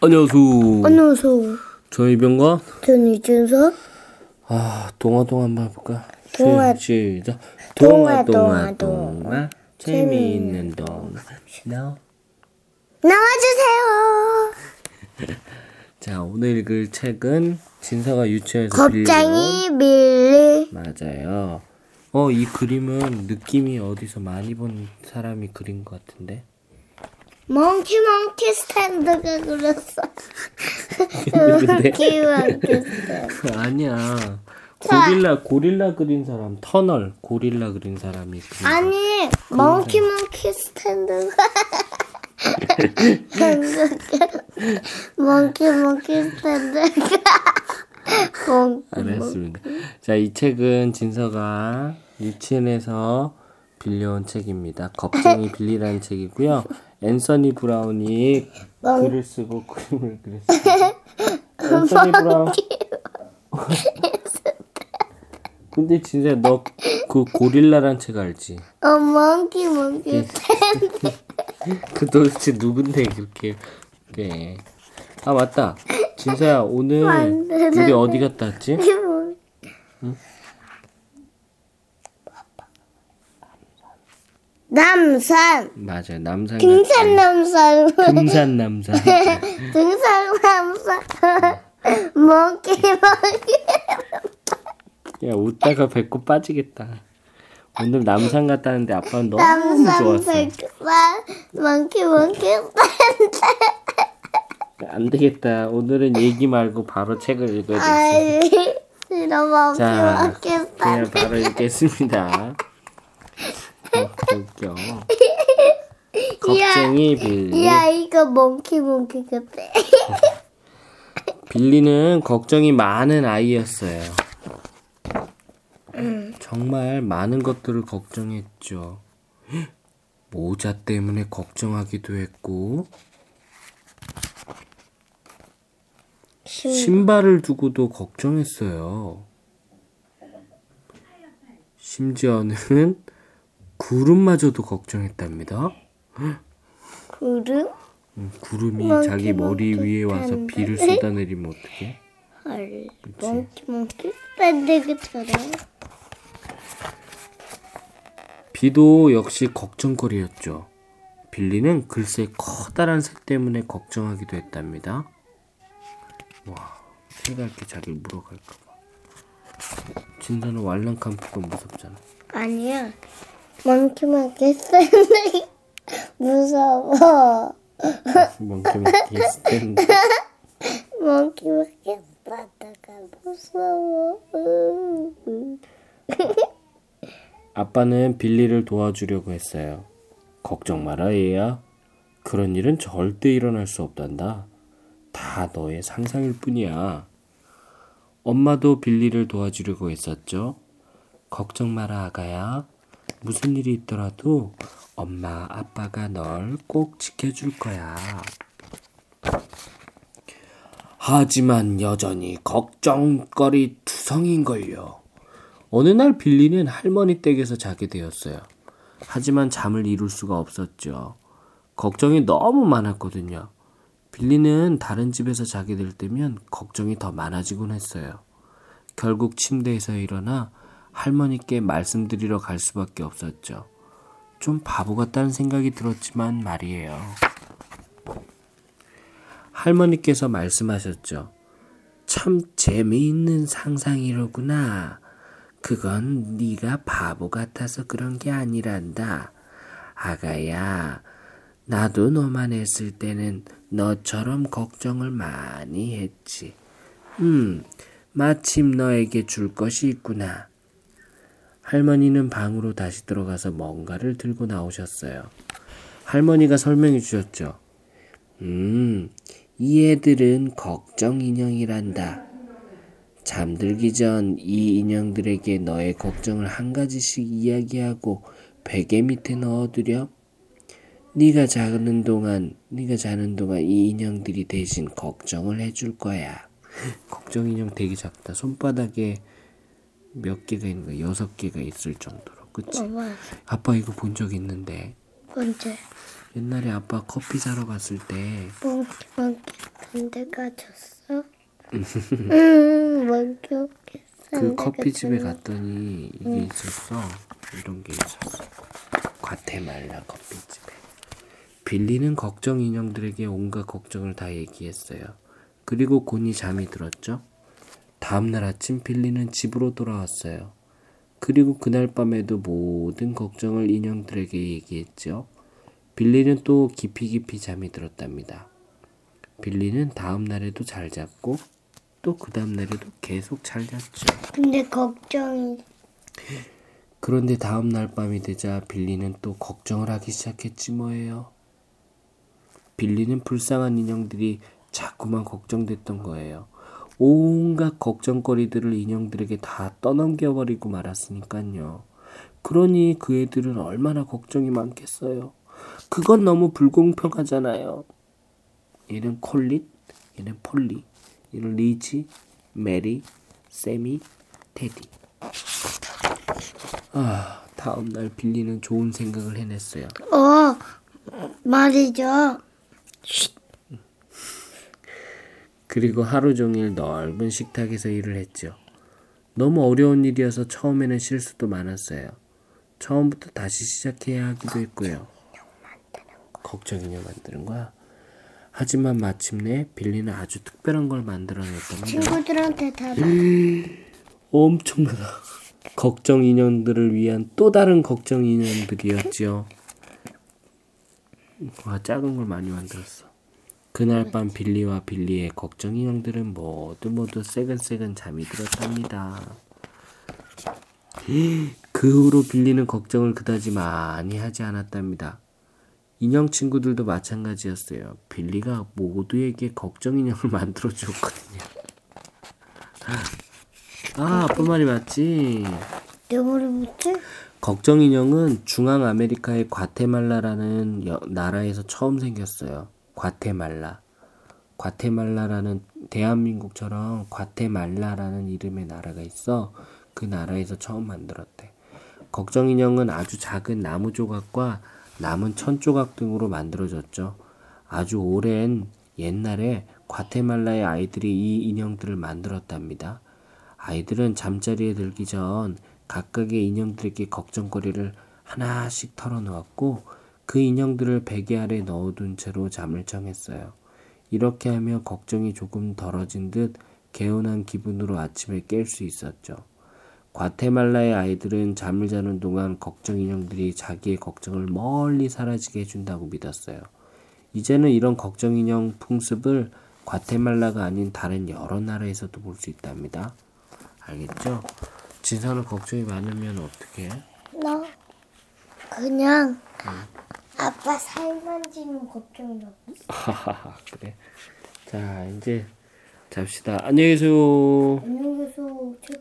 안녕하세요. 안녕하세요. 저희 병과 저는 이준석. 아 동화 동화 한번 해볼까? 동화. 시- 시작. 동화, 동화 동화 재미있는 동화. 나. 나와주세요. 자 오늘 읽을 책은 진서가 유치원에서 겁쟁이 밀리. 맞아요. 어 이 그림은 느낌이 어디서 많이 본 사람이 그린 것 같은데. 몽키 몽키 스탠드가 그렸어. 근데 몽키 몽키 스탠드. 아니야. 고릴라 고릴라 그린 사람 터널 고릴라 그린 사람이 그린 거. 아니 몽키 몽키 스탠드가. 몽키 스탠드가. 몽키 알았습니다. 자, 이 책은 진서가 유치원에서 빌려온 책입니다. 겁쟁이 빌리라는 책이고요. 앤서니 브라운이 글을 쓰고 그림을 그렸어요. 앤서니 브라운. 근데 진짜 너 그 고릴라란 책 알지? 어 monkey monkey stand. 그 도대체 누군데 그렇게 그래. 아 맞다. 진서야 오늘 우리 어디 갔다 왔지? 남산. 맞아요. 남산. 등산 남산. 금산 남산. 등산 남산. 몽키 몽키. 야 웃다가 배꼽 빠지겠다. 오늘 남산 갔다는데 아빠는 너무 남산 좋았어. 몽키 스탠드. 안 되겠다. 오늘은 얘기 말고 바로 책을 읽어야 돼. 아이 싫어 몽키 자, 몽키 그냥. 바로 읽겠습니다. 어, 웃겨. 겁쟁이 빌리. 야 이거 몽키 몽키 같아. 빌리는 걱정이 많은 아이였어요. 정말 많은 것들을 걱정했죠. 모자 때문에 걱정하기도 했고, 신발을 두고도 걱정했어요. 심지어는 구름마저도 걱정했답니다. 구름? 음, 구름이 멍키, 자기 머리 멍키 위에 와서 스탠드. 비를 쏟아내리면 어떡해? 헐. 몽키 몽키 스탠드처럼. 비도 역시 걱정거리였죠. 빌리는 글쎄 커다란 새 때문에 걱정하기도 했답니다. 와, 새가 이렇게 자기를 물어갈까봐. 진서는 왈랑캄프가 무섭잖아. 아니야. 몽키 스탠드. 무서워. 스탠드. 몽키 몽키 스탠드가 무서워. 아빠는 빌리를 도와주려고 했어요. 걱정 마라, 얘야. 그런 일은 절대 일어날 수 없단다. 다 너의 상상일 뿐이야. 엄마도 빌리를 도와주려고 했었죠. 걱정 마라, 아가야. 무슨 일이 있더라도 엄마, 아빠가 널 꼭 지켜줄 거야. 하지만 여전히 걱정거리 투성인걸요. 어느 날 빌리는 할머니 댁에서 자게 되었어요. 하지만 잠을 이룰 수가 없었죠. 걱정이 너무 많았거든요. 빌리는 다른 집에서 자게 될 때면 걱정이 더 많아지곤 했어요. 결국 침대에서 일어나 할머니께 말씀드리러 갈 수밖에 없었죠. 좀 바보 같다는 생각이 들었지만 말이에요. 할머니께서 말씀하셨죠. 참 재미있는 상상이로구나. 그건 네가 바보 같아서 그런 게 아니란다. 아가야, 나도 너만 했을 때는 너처럼 걱정을 많이 했지. 음, 마침 너에게 줄 것이 있구나. 할머니는 방으로 다시 들어가서 뭔가를 들고 나오셨어요. 할머니가 설명해 주셨죠. 음, 이 애들은 걱정 인형이란다. 잠들기 전 이 인형들에게 너의 걱정을 한 가지씩 이야기하고 베개 밑에 넣어두렴. 네가 자는 동안, 네가 자는 동안 이 인형들이 대신 걱정을 해줄 거야. 걱정 인형 되게 작다. 손바닥에 몇 개가 있는 거야? 여섯 개가 있을 정도로. 그치? 엄마, 아빠 이거 본 적 있는데 언제? 옛날에 아빠 커피 사러 갔을 때 몽키 몽키 산데가 졌어? 응, 멍키 먹게 그 커피집에. 갔더니 이게 있었어. 이런 게 있었어. 과테말라 커피집에. 빌리는 걱정 인형들에게 온갖 걱정을 다 얘기했어요. 그리고 곤이 잠이 들었죠. 다음날 아침 빌리는 집으로 돌아왔어요. 그리고 그날 밤에도 모든 걱정을 인형들에게 얘기했죠. 빌리는 또 깊이 깊이 잠이 들었답니다. 빌리는 다음 날에도 잘 잤고 또 그 다음 날에도 계속 잘 잤죠. 근데 걱정이 그런데 다음 날 밤이 되자 빌리는 또 걱정을 하기 시작했지 뭐예요. 빌리는 불쌍한 인형들이 자꾸만 걱정됐던 거예요. 온갖 걱정거리들을 인형들에게 다 떠넘겨버리고 말았으니까요. 그러니 그 애들은 얼마나 걱정이 많겠어요. 그건 너무 불공평하잖아요. 얘는 콜릿, 얘는 폴리, 얘는 리지, 메리, 세미, 테디. 아, 다음 날 빌리는 좋은 생각을 해냈어요. 어 말이죠. 그리고 하루 종일 넓은 식탁에서 일을 했죠. 너무 어려운 일이어서 처음에는 실수도 많았어요. 처음부터 다시 시작해야 하기도 했고요. 걱정 인형 만드는 거야. 하지만 마침내 빌리는 아주 특별한 걸 만들어냈답니다. 친구들한테 다 엄청나다. 걱정 인형들을 위한 또 다른 걱정 인형들이었지요. 와 작은 걸 많이 만들었어. 그날 밤 빌리와 빌리의 걱정 인형들은 모두 모두 새근새근 잠이 들었답니다. 그 후로 빌리는 걱정을 그다지 많이 하지 않았답니다. 인형 친구들도 마찬가지였어요. 빌리가 모두에게 걱정 인형을 만들어 주었거든요. 아, 아빠 말이 맞지. 내 머리 못해? 걱정 인형은 중앙 아메리카의 과테말라라는 여- 나라에서 처음 생겼어요. 과테말라. 과테말라라는 대한민국처럼 과테말라라는 이름의 나라가 있어. 그 나라에서 처음 만들었대. 걱정 인형은 아주 작은 나무 조각과 남은 천 조각 등으로 만들어졌죠. 아주 오랜 옛날에 과테말라의 아이들이 이 인형들을 만들었답니다. 아이들은 잠자리에 들기 전 각각의 인형들에게 걱정거리를 하나씩 털어놓았고 그 인형들을 베개 아래 넣어둔 채로 잠을 청했어요. 이렇게 하며 걱정이 조금 덜어진 듯 개운한 기분으로 아침에 깰 수 있었죠. 과테말라의 아이들은 잠을 자는 동안 걱정 인형들이 자기의 걱정을 멀리 사라지게 해준다고 믿었어요. 이제는 이런 걱정 인형 풍습을 과테말라가 아닌 다른 여러 나라에서도 볼 수 있답니다. 알겠죠? 진서는 걱정이 많으면 어떻게 해? 너 그냥 아빠 살 만지면 걱정이다. 하하하 그래. 자 이제 잡시다. 안녕히 계세요. 안녕히 계세요.